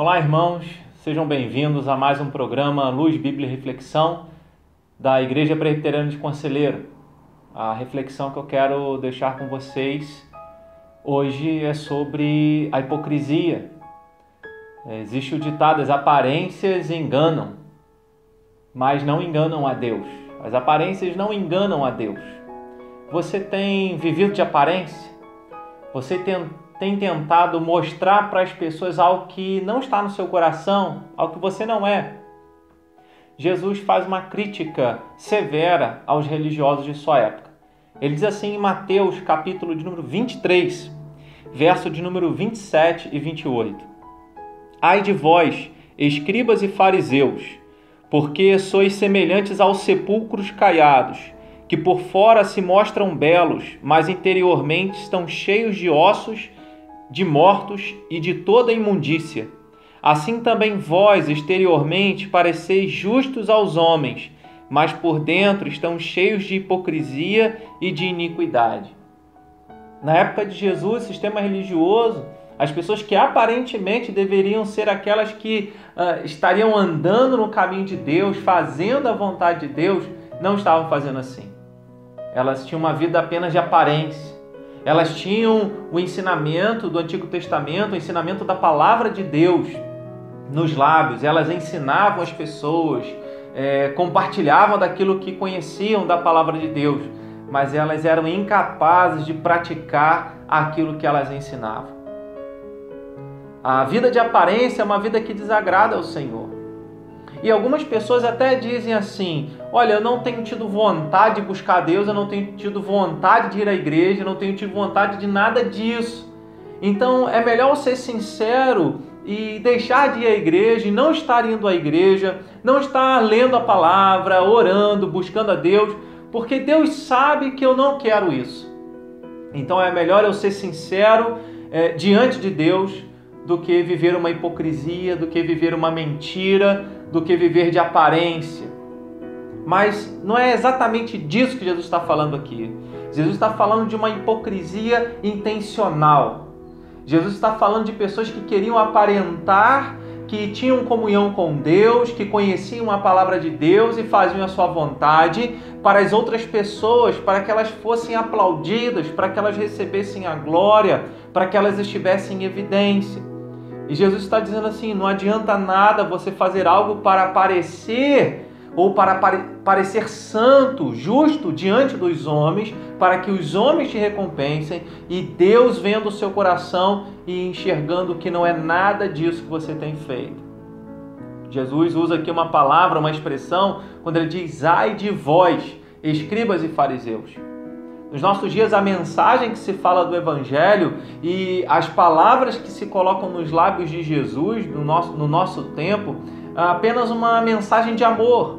Olá, irmãos, sejam bem-vindos a mais um programa Luz, Bíblia e Reflexão da Igreja Presbiteriana de Conselheiro. A reflexão que eu quero deixar com vocês hoje é sobre a hipocrisia. Existe o ditado: as aparências enganam, mas não enganam a Deus. As aparências não enganam a Deus. Você tem vivido de aparência? Você tem, tem tentado mostrar para as pessoas algo que não está no seu coração, algo que você não é? Jesus faz uma crítica severa aos religiosos de sua época. Ele diz assim em Mateus, capítulo de número 23, verso de número 27 e 28. Ai de vós, escribas e fariseus, porque sois semelhantes aos sepulcros caiados, que por fora se mostram belos, mas interiormente estão cheios de ossos, de mortos e de toda imundícia. Assim também vós, exteriormente, pareceis justos aos homens, mas por dentro estão cheios de hipocrisia e de iniquidade. Na época de Jesus, o sistema religioso, as pessoas que aparentemente deveriam ser aquelas que uh, estariam andando no caminho de Deus, fazendo a vontade de Deus, não estavam fazendo assim. Elas tinham uma vida apenas de aparência. Elas tinham o ensinamento do Antigo Testamento, o ensinamento da palavra de Deus nos lábios. Elas ensinavam as pessoas, é, compartilhavam daquilo que conheciam da palavra de Deus, mas elas eram incapazes de praticar aquilo que elas ensinavam. A vida de aparência é uma vida que desagrada ao Senhor. E algumas pessoas até dizem assim: Olha, eu não tenho tido vontade de buscar Deus, eu não tenho tido vontade de ir à igreja, eu não tenho tido vontade de nada disso. Então é melhor ser sincero e deixar de ir à igreja e não estar indo à igreja, não estar lendo a palavra, orando, buscando a Deus, porque Deus sabe que eu não quero isso. Então é melhor eu ser sincero é, diante de Deus do que viver uma hipocrisia, do que viver uma mentira, do que viver de aparência. Mas não é exatamente disso que Jesus está falando aqui. Jesus está falando de uma hipocrisia intencional. Jesus está falando de pessoas que queriam aparentar que tinham comunhão com Deus, que conheciam a palavra de Deus e faziam a sua vontade para as outras pessoas, para que elas fossem aplaudidas, para que elas recebessem a glória, para que elas estivessem em evidência. E Jesus está dizendo assim: não adianta nada você fazer algo para parecer ou para parecer santo, justo diante dos homens, para que os homens te recompensem e Deus vendo o seu coração e enxergando que não é nada disso que você tem feito. Jesus usa aqui uma palavra, uma expressão, quando ele diz: ai de vós, escribas e fariseus. Nos nossos dias, a mensagem que se fala do Evangelho e as palavras que se colocam nos lábios de Jesus no nosso, no nosso tempo, é apenas uma mensagem de amor.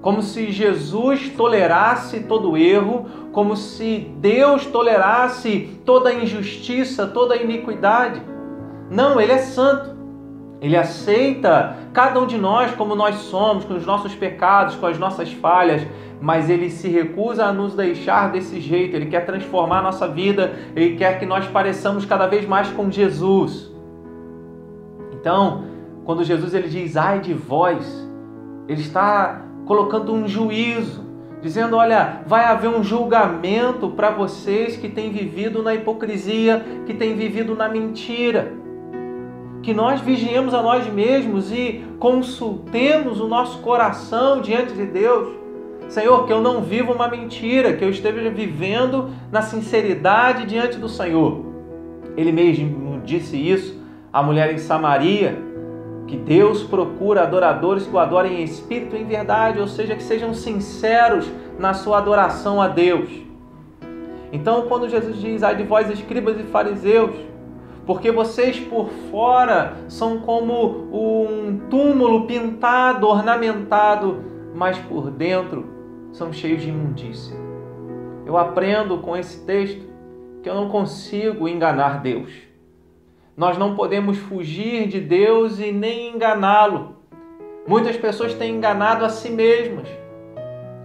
Como se Jesus tolerasse todo erro, como se Deus tolerasse toda injustiça, toda iniquidade. Não, Ele é santo. Ele aceita cada um de nós como nós somos, com os nossos pecados, com as nossas falhas, mas ele se recusa a nos deixar desse jeito. Ele quer transformar a nossa vida, ele quer que nós pareçamos cada vez mais com Jesus. Então, quando Jesus ele diz ai de vós, ele está colocando um juízo, dizendo: olha, vai haver um julgamento para vocês que têm vivido na hipocrisia, que têm vivido na mentira que nós vigiemos a nós mesmos e consultemos o nosso coração diante de Deus. Senhor, que eu não viva uma mentira, que eu esteja vivendo na sinceridade diante do Senhor. Ele mesmo disse isso à mulher em Samaria, que Deus procura adoradores que o adorem em espírito e em verdade, ou seja, que sejam sinceros na sua adoração a Deus. Então, quando Jesus diz, ai de vós, escribas e fariseus, porque vocês por fora são como um túmulo pintado, ornamentado, mas por dentro são cheios de imundícia. Eu aprendo com esse texto que eu não consigo enganar Deus. Nós não podemos fugir de Deus e nem enganá-lo. Muitas pessoas têm enganado a si mesmas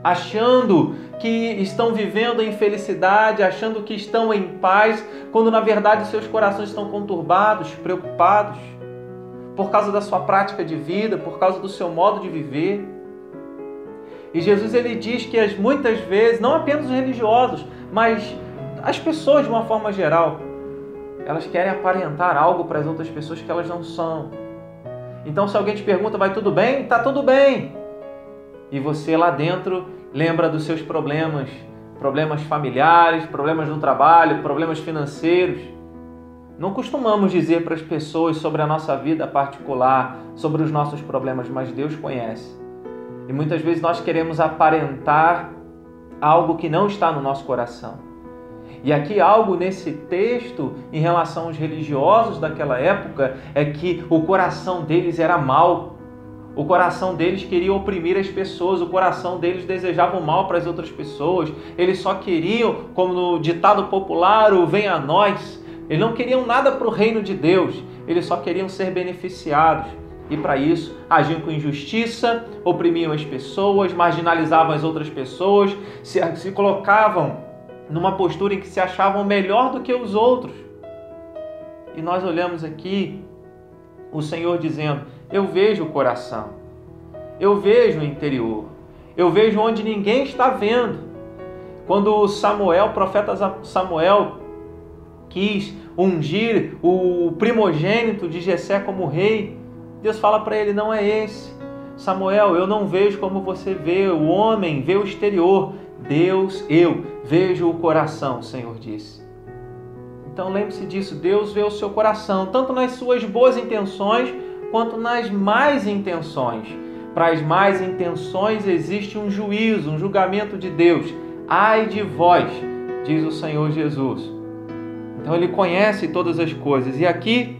achando que estão vivendo em felicidade, achando que estão em paz, quando na verdade seus corações estão conturbados, preocupados. por causa da sua prática de vida, por causa do seu modo de viver. E Jesus ele diz que as, muitas vezes, não apenas os religiosos, mas as pessoas de uma forma geral, elas querem aparentar algo para as outras pessoas que elas não são. Então, se alguém te pergunta, vai tudo bem? Tá tudo bem. E você lá dentro lembra dos seus problemas, problemas familiares, problemas no trabalho, problemas financeiros. Não costumamos dizer para as pessoas sobre a nossa vida particular, sobre os nossos problemas, mas Deus conhece. E muitas vezes nós queremos aparentar algo que não está no nosso coração. E aqui algo nesse texto em relação aos religiosos daquela época é que o coração deles era mau. O coração deles queria oprimir as pessoas, o coração deles desejava o mal para as outras pessoas. Eles só queriam, como no ditado popular, o venha a nós. Eles não queriam nada para o reino de Deus, eles só queriam ser beneficiados. E para isso agiam com injustiça, oprimiam as pessoas, marginalizavam as outras pessoas, se, se colocavam numa postura em que se achavam melhor do que os outros. E nós olhamos aqui o Senhor dizendo: Eu vejo o coração, eu vejo o interior, eu vejo onde ninguém está vendo. Quando Samuel, profeta Samuel, quis ungir o primogênito de Jessé como rei, Deus fala para ele: Não é esse. Samuel, eu não vejo como você vê, o homem vê o exterior, Deus, eu vejo o coração, o Senhor disse. Então lembre-se disso, Deus vê o seu coração, tanto nas suas boas intenções quanto nas más intenções. Para as más intenções existe um juízo, um julgamento de Deus. Ai de vós, diz o Senhor Jesus. Então ele conhece todas as coisas. E aqui,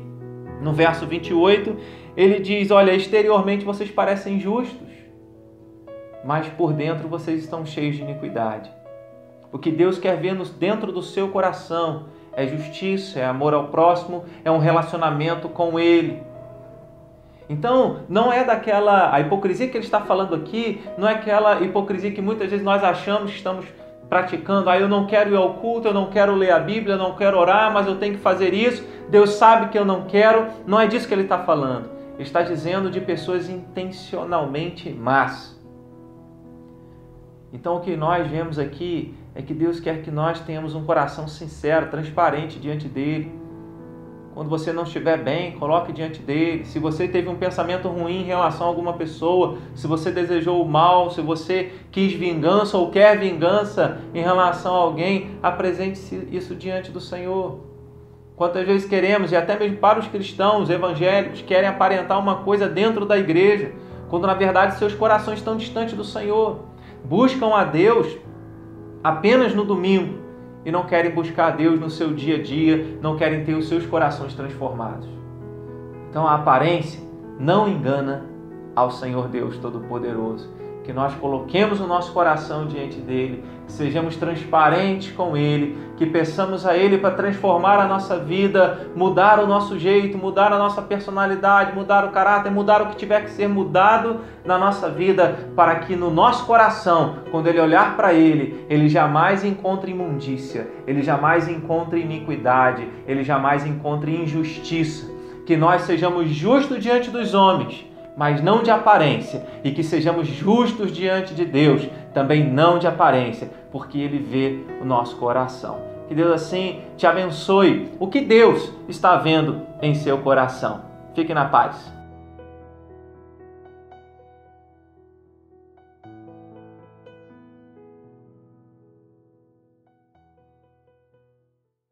no verso 28, ele diz: Olha, exteriormente vocês parecem justos mas por dentro vocês estão cheios de iniquidade. O que Deus quer ver dentro do seu coração é justiça, é amor ao próximo, é um relacionamento com Ele. Então, não é daquela. A hipocrisia que ele está falando aqui, não é aquela hipocrisia que muitas vezes nós achamos que estamos praticando. Ah, eu não quero ir ao culto, eu não quero ler a Bíblia, eu não quero orar, mas eu tenho que fazer isso. Deus sabe que eu não quero. Não é disso que ele está falando. Ele está dizendo de pessoas intencionalmente más. Então o que nós vemos aqui é que Deus quer que nós tenhamos um coração sincero, transparente diante dele. Quando você não estiver bem, coloque diante dele. Se você teve um pensamento ruim em relação a alguma pessoa, se você desejou o mal, se você quis vingança ou quer vingança em relação a alguém, apresente isso diante do Senhor. Quantas vezes queremos, e até mesmo para os cristãos evangélicos, querem aparentar uma coisa dentro da igreja, quando na verdade seus corações estão distantes do Senhor buscam a Deus apenas no domingo e não querem buscar a Deus no seu dia a dia, não querem ter os seus corações transformados. Então a aparência não engana ao Senhor Deus Todo-Poderoso que nós coloquemos o nosso coração diante dele, que sejamos transparentes com ele, que peçamos a ele para transformar a nossa vida, mudar o nosso jeito, mudar a nossa personalidade, mudar o caráter, mudar o que tiver que ser mudado na nossa vida, para que no nosso coração, quando ele olhar para ele, ele jamais encontre imundícia, ele jamais encontre iniquidade, ele jamais encontre injustiça, que nós sejamos justos diante dos homens mas não de aparência, e que sejamos justos diante de Deus, também não de aparência, porque Ele vê o nosso coração. Que Deus assim te abençoe. O que Deus está vendo em seu coração. Fique na paz.